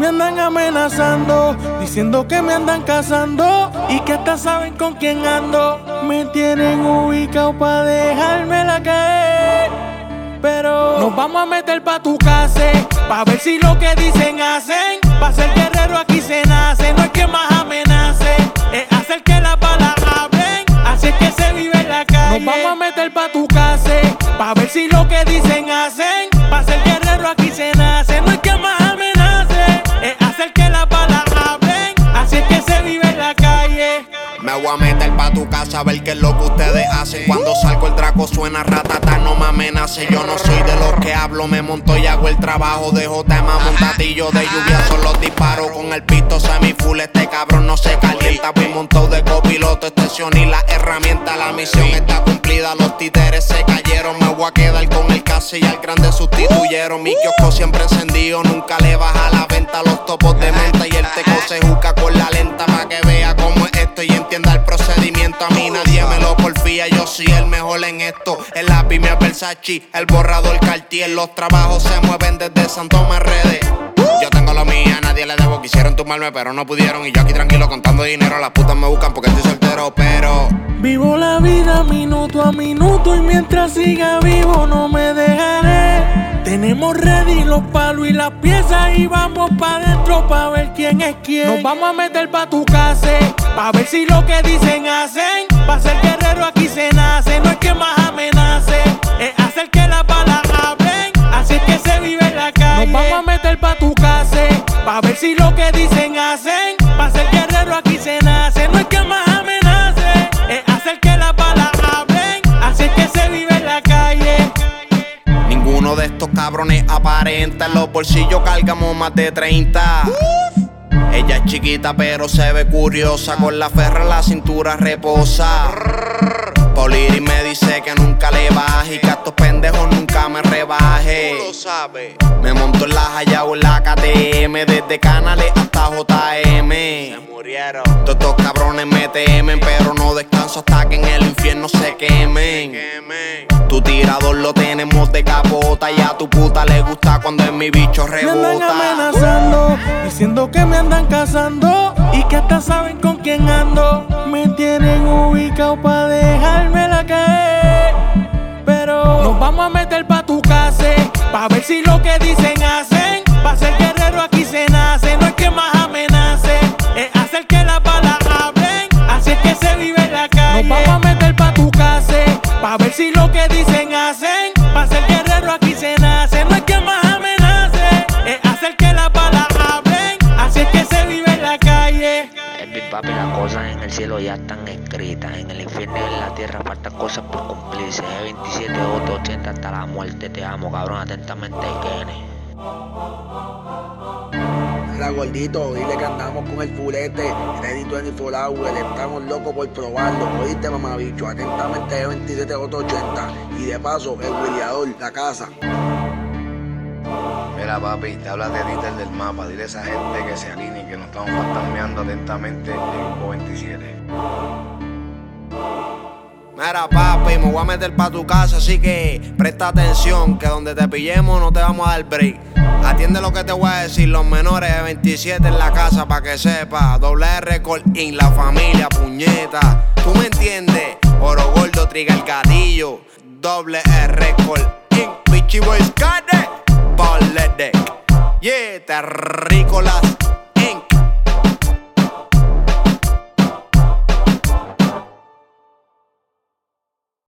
Me andan amenazando, diciendo que me andan cazando y que hasta saben con quién ando. Me tienen ubicado pa' dejármela caer. Pero nos vamos a meter pa' tu casa, pa' ver si lo que dicen hacen. Pa' ser guerrero aquí se nace, no es que más amenace, es hacer que las balas hablen. Así es que se vive en la calle. Nos vamos a meter pa' tu casa, pa' ver si lo que dicen Me voy a meter pa' tu casa a ver qué es lo que ustedes hacen. Cuando salgo el draco suena ratata, no me amenace. Yo no soy de los que hablo, me monto y hago el trabajo. Dejo tema montatillo de lluvia, son los disparos. Con el pito semi full, este cabrón no se calienta. Voy montado de copiloto, estación y la herramienta. La misión está cumplida, los títeres se cayeron. Me voy a quedar con el caso y al grande sustituyeron. Mi kiosco siempre encendido, nunca le baja la venta. Los topos de menta y el teco se busca con la yo soy el mejor en esto. El lápiz me Versace, el borrador Cartier. Los trabajos se mueven desde Santo redes. Yo tengo lo mío, a nadie le debo. Quisieron tumbarme, pero no pudieron. Y yo aquí tranquilo contando dinero. Las putas me buscan porque estoy soltero, pero. Vivo la vida minuto a minuto y mientras siga vivo no me dejaré. Tenemos ready los palos y las piezas y vamos pa' dentro pa' ver quién es quién. Nos vamos a meter pa' tu casa, pa' ver si lo que dicen hacen. Pa' ser guerrero aquí se nace, no es que más amenace, es hacer que las balas hablen. Así es que se vive en la calle. Nos vamos a meter pa' tu casa, pa' ver si lo que dicen hacen. Pa' ser guerrero aquí se nace, no es que más amenace, es hacer que las balas hablen. Así es que se vive en la calle. Ninguno de estos cabrones aparenta. En los bolsillos cargamos más de 30. Ella es chiquita pero se ve curiosa. Con la ferra en la cintura reposa. Poliris me dice que nunca le baje y que a estos pendejos nunca me rebaje. Me monto en la Jaya o en la KTM, desde Canales hasta JM. murieron. Todos estos cabrones me temen, pero no descanso hasta que en el infierno se quemen. Tu tirador lo tenemos de capota y a tu puta le gusta cuando en mi bicho Me andan rebota. amenazando, diciendo que me andan cazando y que hasta saben con quién ando. Me tienen ubicado pa' dejármela caer. Pero nos vamos a meter pa' tu casa, pa' ver si lo que dicen hacen. Pa' ser guerrero Las cosas en el cielo ya están escritas. En el infierno y en la tierra faltan cosas por cumplirse. E27, 80 hasta la muerte. Te amo, cabrón. Atentamente, Kenny. Mira, gordito, dile que andamos con el fulete, Ready 24 Hour, estamos locos por probarlo. Oíste, mamabicho, atentamente 27 80 Y de paso, el huileador, la casa. Papi, te habla de Dieter del mapa, dile a esa gente que se alineen, que nos estamos fantasmeando atentamente grupo 27. Mira, papi, me voy a meter pa' tu casa, así que presta atención, que donde te pillemos no te vamos a dar break. Atiende lo que te voy a decir, los menores de 27 en la casa, pa' que sepa. Doble R in la familia, puñeta. ¿Tú me entiendes? Oro gordo, triga el gatillo. Doble R in, Pichi Boys Carne, Ledek. Yeah, terrícolas.